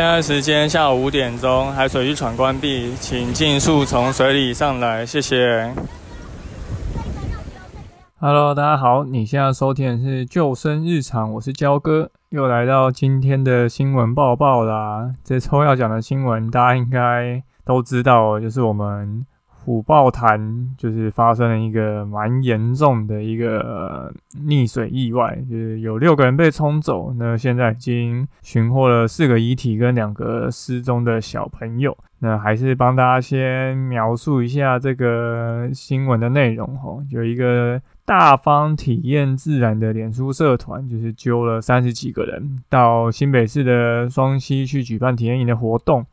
现在时间下午五点钟，海水浴场关闭，请尽速从水里上来，谢谢。Hello，大家好，你现在收听的是救生日常，我是焦哥，又来到今天的新闻报报啦。这抽要讲的新闻，大家应该都知道，就是我们。虎豹潭就是发生了一个蛮严重的一个溺水意外，就是有六个人被冲走。那现在已经寻获了四个遗体跟两个失踪的小朋友。那还是帮大家先描述一下这个新闻的内容哈。有一个大方体验自然的脸书社团，就是揪了三十几个人到新北市的双溪去举办体验营的活动。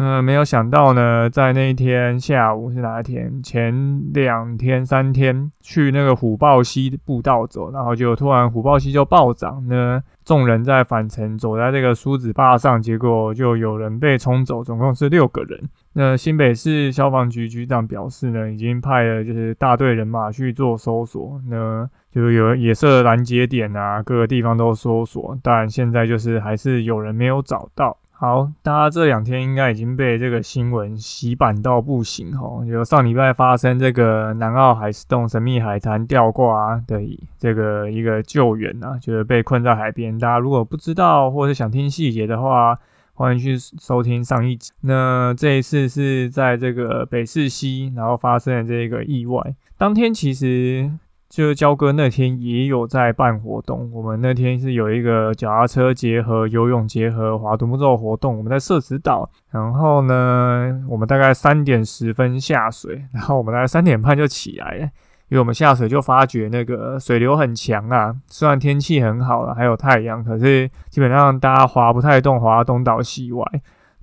嗯，没有想到呢，在那一天下午是哪一天？前两天、三天去那个虎豹溪步道走，然后就突然虎豹溪就暴涨呢。众人在返程走在这个梳子坝上，结果就有人被冲走，总共是六个人。那新北市消防局局长表示呢，已经派了就是大队人马去做搜索，那就有也设拦截点啊，各个地方都搜索，但现在就是还是有人没有找到。好，大家这两天应该已经被这个新闻洗版到不行哈。就上礼拜发生这个南澳海石洞神秘海滩吊挂的这个一个救援啊，就是被困在海边。大家如果不知道或者想听细节的话，欢迎去收听上一集。那这一次是在这个北市溪，然后发生了这个意外。当天其实。就是焦哥那天也有在办活动，我们那天是有一个脚踏车结合游泳结合划独木舟活动，我们在社子岛，然后呢，我们大概三点十分下水，然后我们大概三点半就起来了，因为我们下水就发觉那个水流很强啊，虽然天气很好了，还有太阳，可是基本上大家划不太动，划东倒西歪。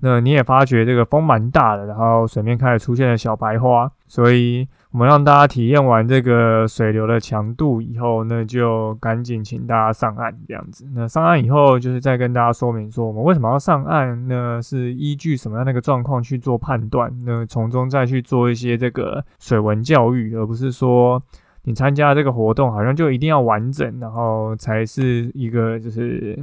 那你也发觉这个风蛮大的，然后水面开始出现了小白花，所以我们让大家体验完这个水流的强度以后，那就赶紧请大家上岸这样子。那上岸以后，就是再跟大家说明说我们为什么要上岸，那是依据什么样的一个状况去做判断，那从中再去做一些这个水文教育，而不是说你参加这个活动好像就一定要完整，然后才是一个就是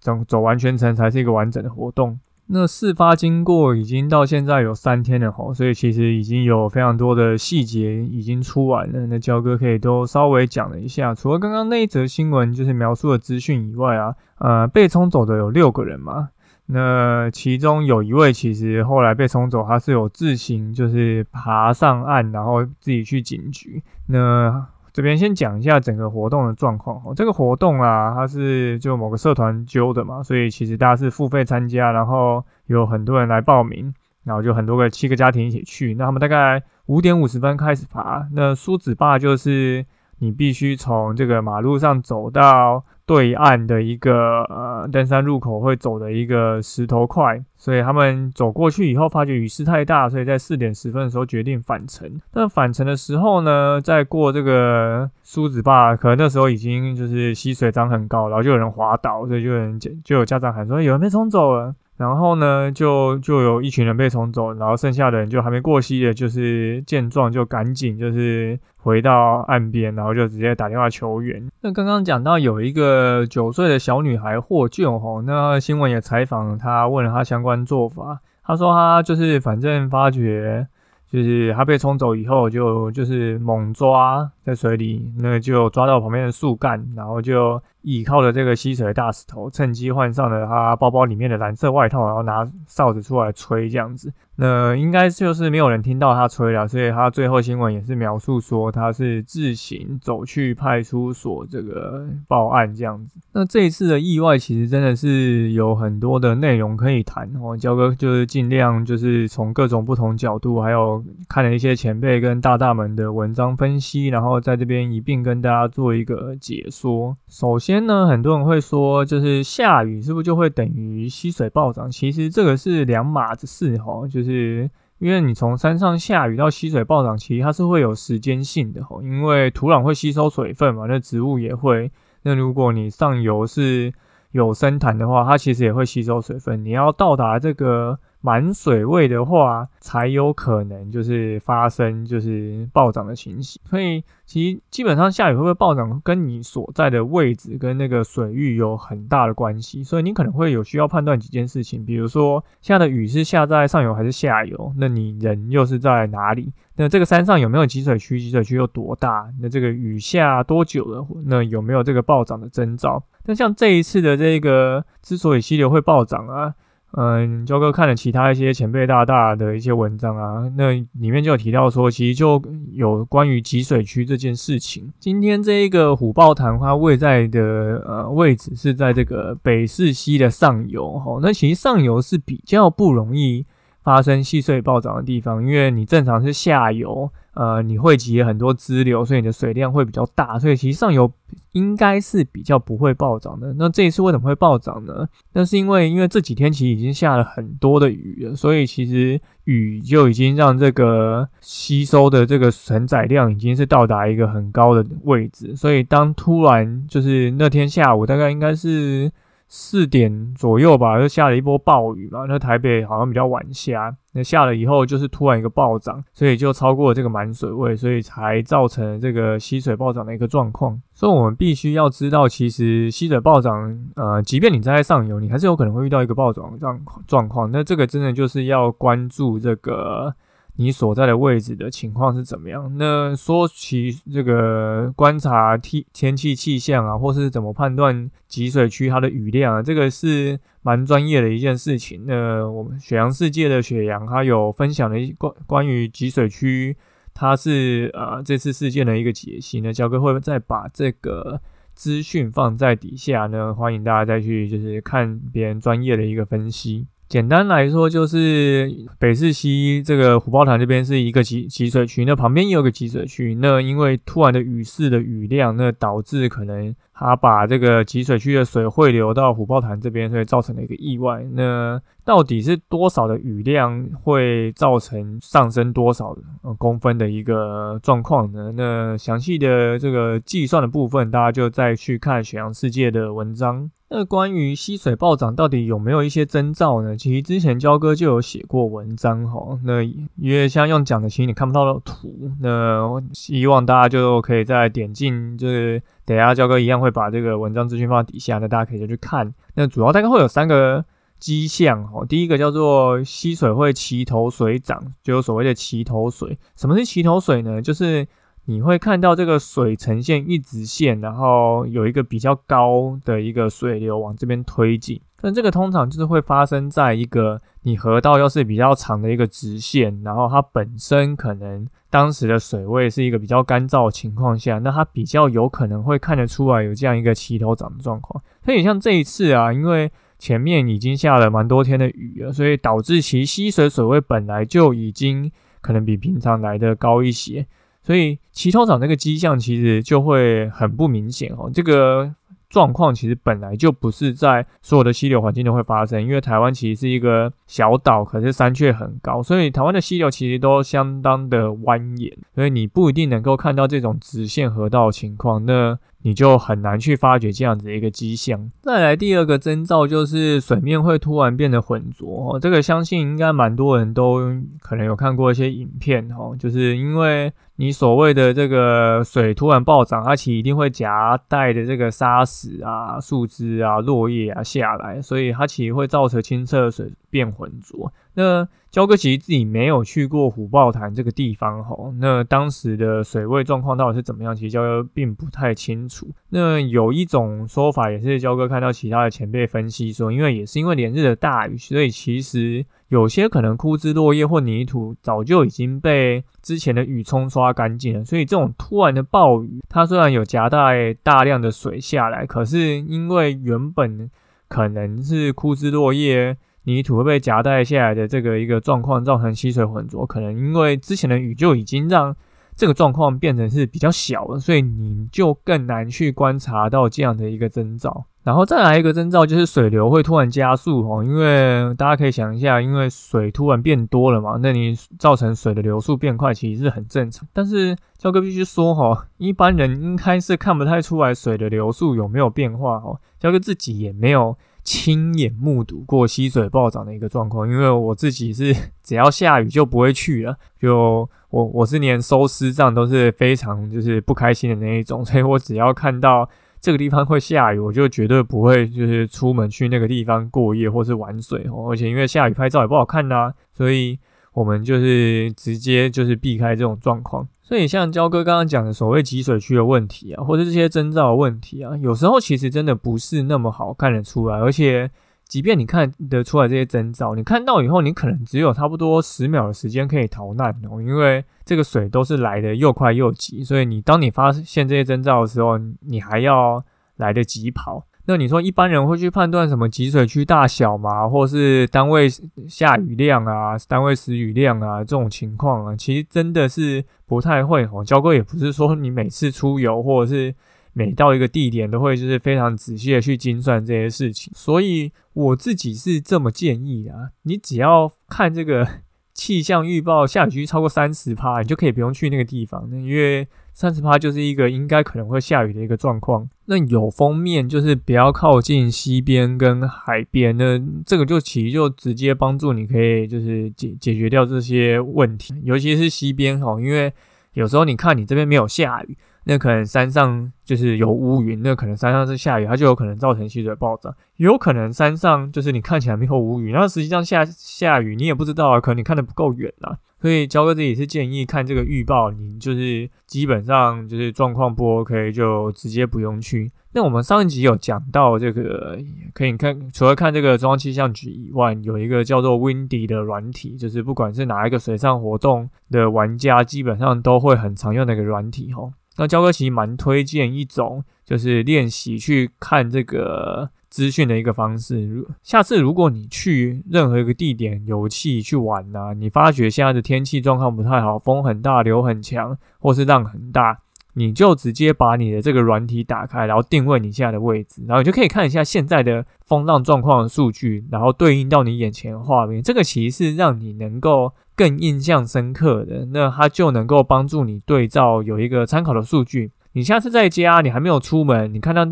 走走完全程才是一个完整的活动。那事发经过已经到现在有三天了吼，所以其实已经有非常多的细节已经出完了。那焦哥可以都稍微讲了一下，除了刚刚那一则新闻就是描述的资讯以外啊，呃，被冲走的有六个人嘛。那其中有一位其实后来被冲走，他是有自行就是爬上岸，然后自己去警局。那这边先讲一下整个活动的状况哦。这个活动啊，它是就某个社团揪的嘛，所以其实大家是付费参加，然后有很多人来报名，然后就很多个七个家庭一起去。那他们大概五点五十分开始爬。那梳子坝就是你必须从这个马路上走到。对岸的一个呃登山入口会走的一个石头块，所以他们走过去以后，发觉雨势太大，所以在四点十分的时候决定返程。但返程的时候呢，在过这个梳子坝，可能那时候已经就是溪水涨很高，然后就有人滑倒，所以就有人就有家长喊说有人被冲走了。然后呢，就就有一群人被冲走，然后剩下的人就还没过溪的，就是见状就赶紧就是回到岸边，然后就直接打电话求援。那刚刚讲到有一个九岁的小女孩获救吼，那新闻也采访她，问了她相关做法，她说她就是反正发觉。就是她被冲走以后，就就是猛抓在水里，那就抓到旁边的树干，然后就倚靠着这个吸水的大石头，趁机换上了他包包里面的蓝色外套，然后拿哨子出来吹这样子。那应该就是没有人听到他吹了，所以他最后新闻也是描述说他是自行走去派出所这个报案这样子。那这一次的意外其实真的是有很多的内容可以谈哦，焦哥就是尽量就是从各种不同角度，还有看了一些前辈跟大大们的文章分析，然后在这边一并跟大家做一个解说。首先呢，很多人会说就是下雨是不是就会等于溪水暴涨？其实这个是两码子事哈，就。是因为你从山上下雨到溪水暴涨，其实它是会有时间性的吼，因为土壤会吸收水分嘛，那植物也会。那如果你上游是有深潭的话，它其实也会吸收水分。你要到达这个满水位的话，才有可能就是发生就是暴涨的情形。所以其实基本上下雨会不会暴涨，跟你所在的位置跟那个水域有很大的关系。所以你可能会有需要判断几件事情，比如说下的雨是下在上游还是下游，那你人又是在哪里？那这个山上有没有集水区？集水区有多大？那这个雨下多久了？那有没有这个暴涨的征兆？那像这一次的这个之所以溪流会暴涨啊，嗯，焦哥看了其他一些前辈大大的一些文章啊，那里面就有提到说，其实就有关于集水区这件事情。今天这一个虎豹潭它位在的呃位置是在这个北四溪的上游哈，那其实上游是比较不容易。发生溪水暴涨的地方，因为你正常是下游，呃，你汇集很多支流，所以你的水量会比较大，所以其实上游应该是比较不会暴涨的。那这一次为什么会暴涨呢？那是因为因为这几天其实已经下了很多的雨了，所以其实雨就已经让这个吸收的这个承载量已经是到达一个很高的位置，所以当突然就是那天下午大概应该是。四点左右吧，就下了一波暴雨嘛。那台北好像比较晚下，那下了以后就是突然一个暴涨，所以就超过了这个满水位，所以才造成这个溪水暴涨的一个状况。所以我们必须要知道，其实溪水暴涨，呃，即便你在上游，你还是有可能会遇到一个暴涨状状况。那这个真的就是要关注这个。你所在的位置的情况是怎么样？那说起这个观察天天气气象啊，或是怎么判断集水区它的雨量啊，这个是蛮专业的一件事情。那我们雪阳世界的雪阳，他有分享了一关关于集水区，它是呃这次事件的一个解析。那焦哥会再把这个资讯放在底下呢，欢迎大家再去就是看别人专业的一个分析。简单来说，就是北四溪这个虎豹潭这边是一个集集水区，那旁边也有个集水区。那因为突然的雨势的雨量，那导致可能它把这个集水区的水汇流到虎豹潭这边，所以造成了一个意外。那到底是多少的雨量会造成上升多少公分的一个状况呢？那详细的这个计算的部分，大家就再去看雪阳世界的文章。那关于溪水暴涨到底有没有一些征兆呢？其实之前焦哥就有写过文章哈。那因为像用讲的，其实你看不到的图。那希望大家就可以再点进，就是等下焦哥一样会把这个文章资讯放在底下，那大家可以就去看。那主要大概会有三个迹象哈。第一个叫做溪水会齐头水涨，就有所谓的齐头水。什么是齐头水呢？就是你会看到这个水呈现一直线，然后有一个比较高的一个水流往这边推进。那这个通常就是会发生在一个你河道又是比较长的一个直线，然后它本身可能当时的水位是一个比较干燥的情况下，那它比较有可能会看得出来有这样一个齐头涨的状况。所以像这一次啊，因为前面已经下了蛮多天的雨了，所以导致其溪水水位本来就已经可能比平常来的高一些。所以齐头涨这个迹象其实就会很不明显哦。这个状况其实本来就不是在所有的溪流环境都会发生，因为台湾其实是一个小岛，可是山却很高，所以台湾的溪流其实都相当的蜿蜒，所以你不一定能够看到这种直线河道情况。那你就很难去发掘这样子的一个迹象。再来第二个征兆就是水面会突然变得浑浊哦，这个相信应该蛮多人都可能有看过一些影片哦，就是因为你所谓的这个水突然暴涨，它其实一定会夹带的这个沙石啊、树枝啊、落叶啊下来，所以它其实会造成清澈的水变浑浊。那焦哥其实自己没有去过虎豹潭这个地方吼，那当时的水位状况到底是怎么样？其实焦哥并不太清楚。那有一种说法也是焦哥看到其他的前辈分析说，因为也是因为连日的大雨，所以其实有些可能枯枝落叶或泥土早就已经被之前的雨冲刷干净了，所以这种突然的暴雨，它虽然有夹带大量的水下来，可是因为原本可能是枯枝落叶。泥土会被夹带下来的这个一个状况，造成溪水浑浊，可能因为之前的雨就已经让这个状况变成是比较小了，所以你就更难去观察到这样的一个征兆。然后再来一个征兆就是水流会突然加速哦，因为大家可以想一下，因为水突然变多了嘛，那你造成水的流速变快，其实是很正常。但是教哥必须说哈，一般人应该是看不太出来水的流速有没有变化哦，教哥自己也没有。亲眼目睹过溪水暴涨的一个状况，因为我自己是 只要下雨就不会去了，就我我是连收尸葬都是非常就是不开心的那一种，所以我只要看到这个地方会下雨，我就绝对不会就是出门去那个地方过夜或是玩水哦，而且因为下雨拍照也不好看呐，所以。我们就是直接就是避开这种状况，所以像焦哥刚刚讲的所谓积水区的问题啊，或者这些征兆的问题啊，有时候其实真的不是那么好看得出来，而且即便你看得出来这些征兆，你看到以后，你可能只有差不多十秒的时间可以逃难哦，因为这个水都是来的又快又急，所以你当你发现这些征兆的时候，你还要来得及跑。那你说一般人会去判断什么集水区大小嘛？或是单位下雨量啊、单位时雨量啊这种情况啊，其实真的是不太会哦。交哥也不是说你每次出游或者是每到一个地点都会就是非常仔细的去精算这些事情，所以我自己是这么建议的：你只要看这个气象预报，下雨区超过三十帕，你就可以不用去那个地方，因为。三十趴就是一个应该可能会下雨的一个状况。那有封面就是不要靠近西边跟海边，那这个就其实就直接帮助你可以就是解解决掉这些问题，尤其是西边哈，因为有时候你看你这边没有下雨。那可能山上就是有乌云，那可能山上是下雨，它就有可能造成溪水暴涨。有可能山上就是你看起来没有乌云，然后实际上下下雨，你也不知道啊，可能你看的不够远啊。所以焦哥自己是建议看这个预报，你就是基本上就是状况不 OK 就直接不用去。那我们上一集有讲到这个，可以看除了看这个中央气象局以外，有一个叫做 Windy 的软体，就是不管是哪一个水上活动的玩家，基本上都会很常用的一个软体吼。那焦哥其实蛮推荐一种，就是练习去看这个资讯的一个方式。如下次如果你去任何一个地点游戏去玩呐，你发觉现在的天气状况不太好，风很大，流很强，或是浪很大。你就直接把你的这个软体打开，然后定位你现在的位置，然后你就可以看一下现在的风浪状况的数据，然后对应到你眼前的画面。这个其实是让你能够更印象深刻的，那它就能够帮助你对照有一个参考的数据。你下次在家，你还没有出门，你看到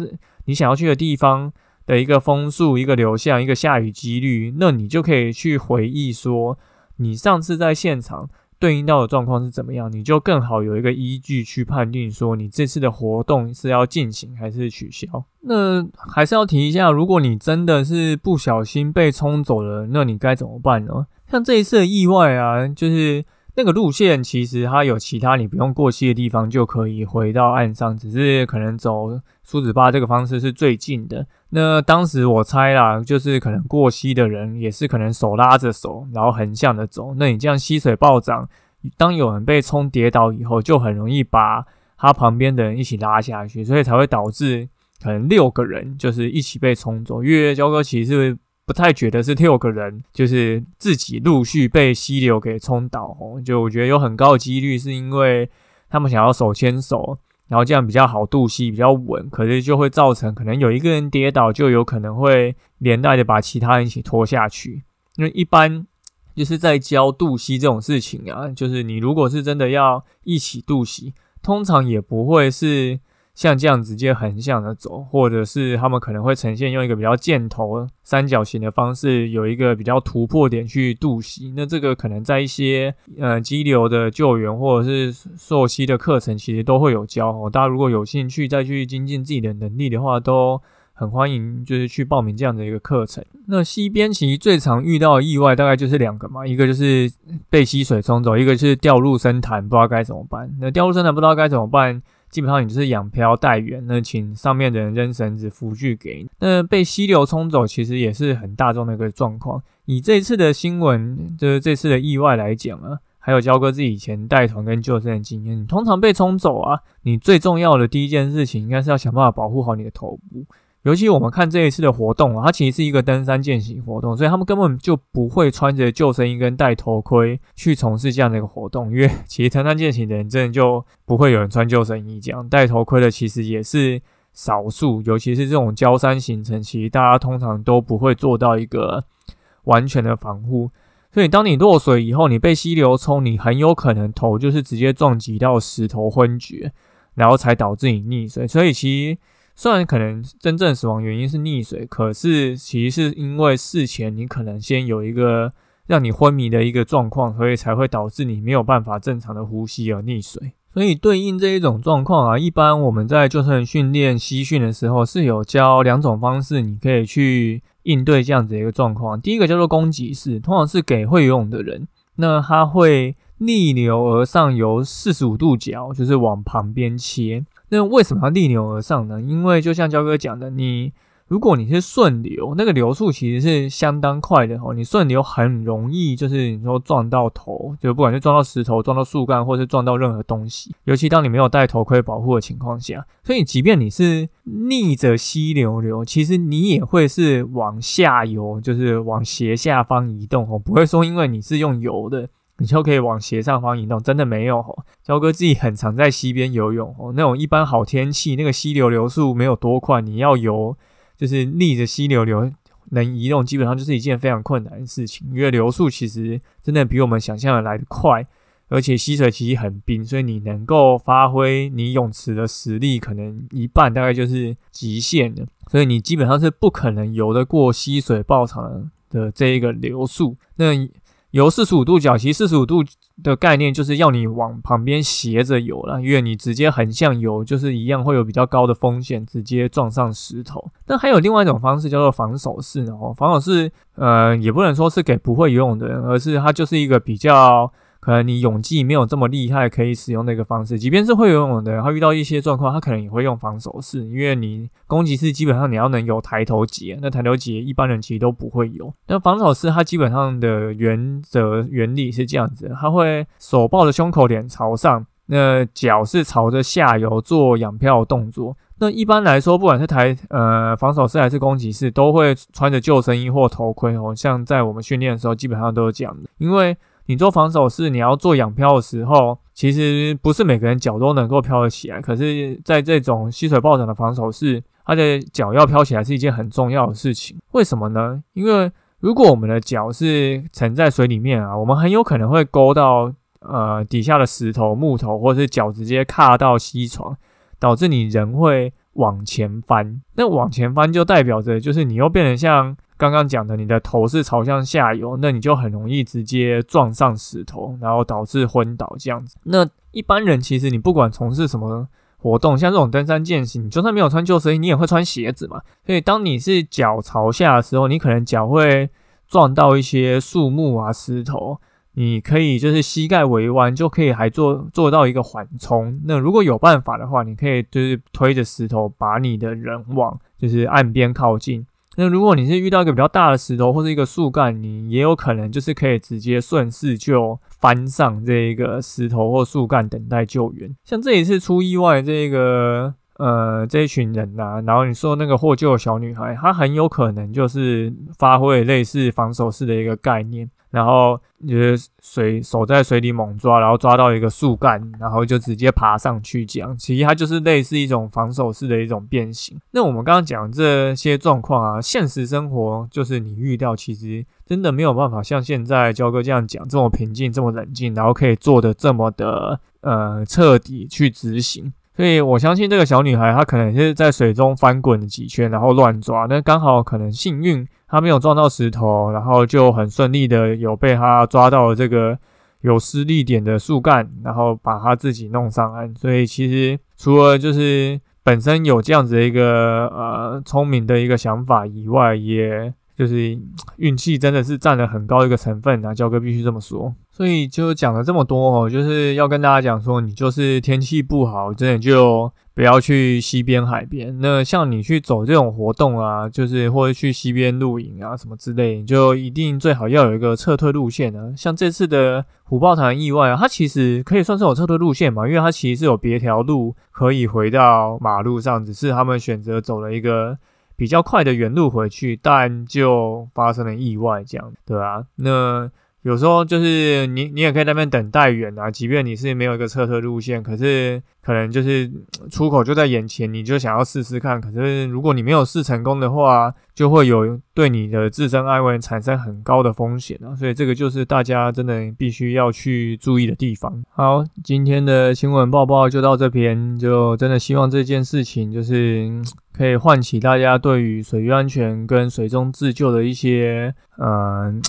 你想要去的地方的一个风速、一个流向、一个下雨几率，那你就可以去回忆说，你上次在现场。对应到的状况是怎么样，你就更好有一个依据去判定说你这次的活动是要进行还是取消。那还是要提一下，如果你真的是不小心被冲走了，那你该怎么办呢？像这一次的意外啊，就是。那个路线其实它有其他你不用过溪的地方就可以回到岸上，只是可能走苏子坝这个方式是最近的。那当时我猜啦，就是可能过溪的人也是可能手拉着手，然后横向的走。那你这样溪水暴涨，当有人被冲跌倒以后，就很容易把他旁边的人一起拉下去，所以才会导致可能六个人就是一起被冲走。月交哥其实。不太觉得是六个人，就是自己陆续被溪流给冲倒哦。就我觉得有很高的几率是因为他们想要手牵手，然后这样比较好渡溪，比较稳。可是就会造成可能有一个人跌倒，就有可能会连带的把其他人一起拖下去。因为一般就是在教渡溪这种事情啊，就是你如果是真的要一起渡溪，通常也不会是。像这样直接横向的走，或者是他们可能会呈现用一个比较箭头三角形的方式，有一个比较突破点去渡溪。那这个可能在一些呃激流的救援或者是溯溪的课程，其实都会有教。大家如果有兴趣再去精进自己的能力的话，都很欢迎，就是去报名这样的一个课程。那溪边其实最常遇到的意外大概就是两个嘛，一个就是被溪水冲走，一个就是掉入深潭不知道该怎么办。那掉入深潭不知道该怎么办？基本上你就是仰漂带远，那请上面的人扔绳子浮具给你。那被溪流冲走，其实也是很大众的一个状况。以这次的新闻，就是这次的意外来讲啊，还有焦哥自己以前带团跟救生的经验，你通常被冲走啊，你最重要的第一件事情，应该是要想办法保护好你的头部。尤其我们看这一次的活动啊，它其实是一个登山健行活动，所以他们根本就不会穿着救生衣跟戴头盔去从事这样的一个活动。因为其实登山健行的人真的就不会有人穿救生衣这样，戴头盔的其实也是少数。尤其是这种焦山行程，其实大家通常都不会做到一个完全的防护。所以当你落水以后，你被溪流冲，你很有可能头就是直接撞击到石头昏厥，然后才导致你溺水。所以其实。虽然可能真正死亡原因是溺水，可是其实是因为事前你可能先有一个让你昏迷的一个状况，所以才会导致你没有办法正常的呼吸而溺水。所以对应这一种状况啊，一般我们在救生员训练西训的时候是有教两种方式，你可以去应对这样子一个状况。第一个叫做攻击式，通常是给会游泳的人，那他会逆流而上游四十五度角，就是往旁边切。那为什么要逆流而上呢？因为就像焦哥讲的，你。如果你是顺流，那个流速其实是相当快的哦。你顺流很容易，就是你说撞到头，就不管是撞到石头、撞到树干，或是撞到任何东西。尤其当你没有戴头盔保护的情况下，所以即便你是逆着溪流流，其实你也会是往下游，就是往斜下方移动哦。不会说因为你是用游的，你就可以往斜上方移动，真的没有哦。焦哥自己很常在溪边游泳哦，那种一般好天气，那个溪流流速没有多快，你要游。就是逆着溪流流能移动，基本上就是一件非常困难的事情，因为流速其实真的比我们想象的来得快，而且溪水其实很冰，所以你能够发挥你泳池的实力，可能一半大概就是极限的，所以你基本上是不可能游得过溪水爆场的这一个流速。那游四十五度角，其实四十五度的概念就是要你往旁边斜着游了，因为你直接横向游，就是一样会有比较高的风险，直接撞上石头。那还有另外一种方式叫做防守式哦，防守式，呃，也不能说是给不会游泳的人，而是它就是一个比较。可能你泳技没有这么厉害，可以使用那个方式。即便是会游泳的人，他遇到一些状况，他可能也会用防守式，因为你攻击式基本上你要能有抬头节，那抬头节一般人其实都不会有。那防守式它基本上的原则原理是这样子，他会手抱着胸口，脸朝上，那脚是朝着下游做仰漂动作。那一般来说，不管是抬呃防守式还是攻击式，都会穿着救生衣或头盔哦。像在我们训练的时候，基本上都是这样的，因为。你做防守式，你要做仰漂的时候，其实不是每个人脚都能够漂得起来。可是，在这种溪水暴涨的防守式，他的脚要漂起来是一件很重要的事情。为什么呢？因为如果我们的脚是沉在水里面啊，我们很有可能会勾到呃底下的石头、木头，或是脚直接卡到溪床，导致你人会往前翻。那往前翻就代表着，就是你又变成像。刚刚讲的，你的头是朝向下游，那你就很容易直接撞上石头，然后导致昏倒这样子。那一般人其实你不管从事什么活动，像这种登山健行，你就算没有穿救生衣，你也会穿鞋子嘛。所以当你是脚朝下的时候，你可能脚会撞到一些树木啊、石头，你可以就是膝盖微弯，就可以还做做到一个缓冲。那如果有办法的话，你可以就是推着石头把你的人往就是岸边靠近。那如果你是遇到一个比较大的石头或是一个树干，你也有可能就是可以直接顺势就翻上这一个石头或树干等待救援。像这一次出意外这个呃这一群人呐，然后你说那个获救的小女孩，她很有可能就是发挥类似防守式的一个概念。然后就是水手在水里猛抓，然后抓到一个树干，然后就直接爬上去讲。其实它就是类似一种防守式的一种变形。那我们刚刚讲这些状况啊，现实生活就是你遇到，其实真的没有办法像现在焦哥这样讲这么平静、这么冷静，然后可以做的这么的呃彻底去执行。所以我相信这个小女孩她可能是在水中翻滚了几圈，然后乱抓，那刚好可能幸运。她没有撞到石头，然后就很顺利的有被她抓到了这个有施力点的树干，然后把她自己弄上岸。所以其实除了就是本身有这样子的一个呃聪明的一个想法以外，也就是运气真的是占了很高一个成分啊，焦哥必须这么说。所以就讲了这么多哦，就是要跟大家讲说，你就是天气不好，真的就。不要去西边海边。那像你去走这种活动啊，就是或者去西边露营啊什么之类，你就一定最好要有一个撤退路线呢。像这次的虎豹潭意外啊，它其实可以算是有撤退路线嘛，因为它其实是有别条路可以回到马路上，只是他们选择走了一个比较快的原路回去，但就发生了意外这样，对啊？那。有时候就是你你也可以在那边等待远啊，即便你是没有一个测车路线，可是可能就是出口就在眼前，你就想要试试看。可是如果你没有试成功的话，就会有对你的自身安危产生很高的风险啊。所以这个就是大家真的必须要去注意的地方。好，今天的新闻报报就到这边，就真的希望这件事情就是可以唤起大家对于水域安全跟水中自救的一些嗯。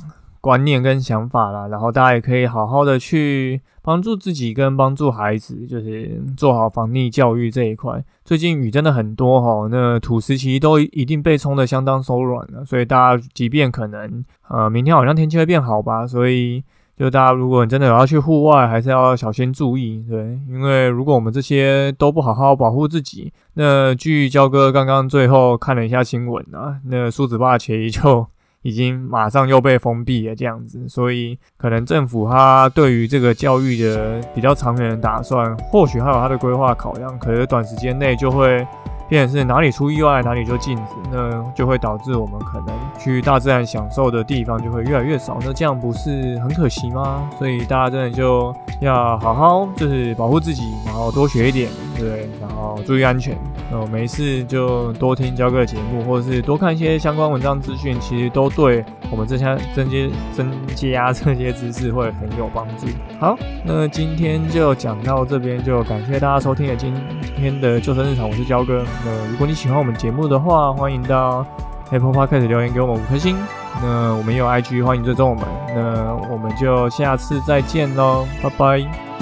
观念跟想法啦，然后大家也可以好好的去帮助自己跟帮助孩子，就是做好防溺教育这一块。最近雨真的很多哈，那土石其实都一定被冲的相当松软了，所以大家即便可能呃明天好像天气会变好吧，所以就大家如果你真的有要去户外，还是要小心注意，对，因为如果我们这些都不好好保护自己，那据焦哥刚刚最后看了一下新闻啊，那苏子坝其实就。已经马上又被封闭了，这样子，所以可能政府它对于这个教育的比较长远的打算，或许还有它的规划考量，可是短时间内就会。变成是哪里出意外哪里就禁止，那就会导致我们可能去大自然享受的地方就会越来越少，那这样不是很可惜吗？所以大家真的就要好好就是保护自己，然后多学一点，对，然后注意安全。那没事就多听教课节目，或者是多看一些相关文章资讯，其实都对我们这些增加增加这些知识会很有帮助。好，那今天就讲到这边，就感谢大家收听了今天的救生日常，我是焦哥。那如果你喜欢我们节目的话，欢迎到 Apple Podcast 留言给我们五颗星。那我们也有 IG，欢迎追踪我们。那我们就下次再见喽，拜拜。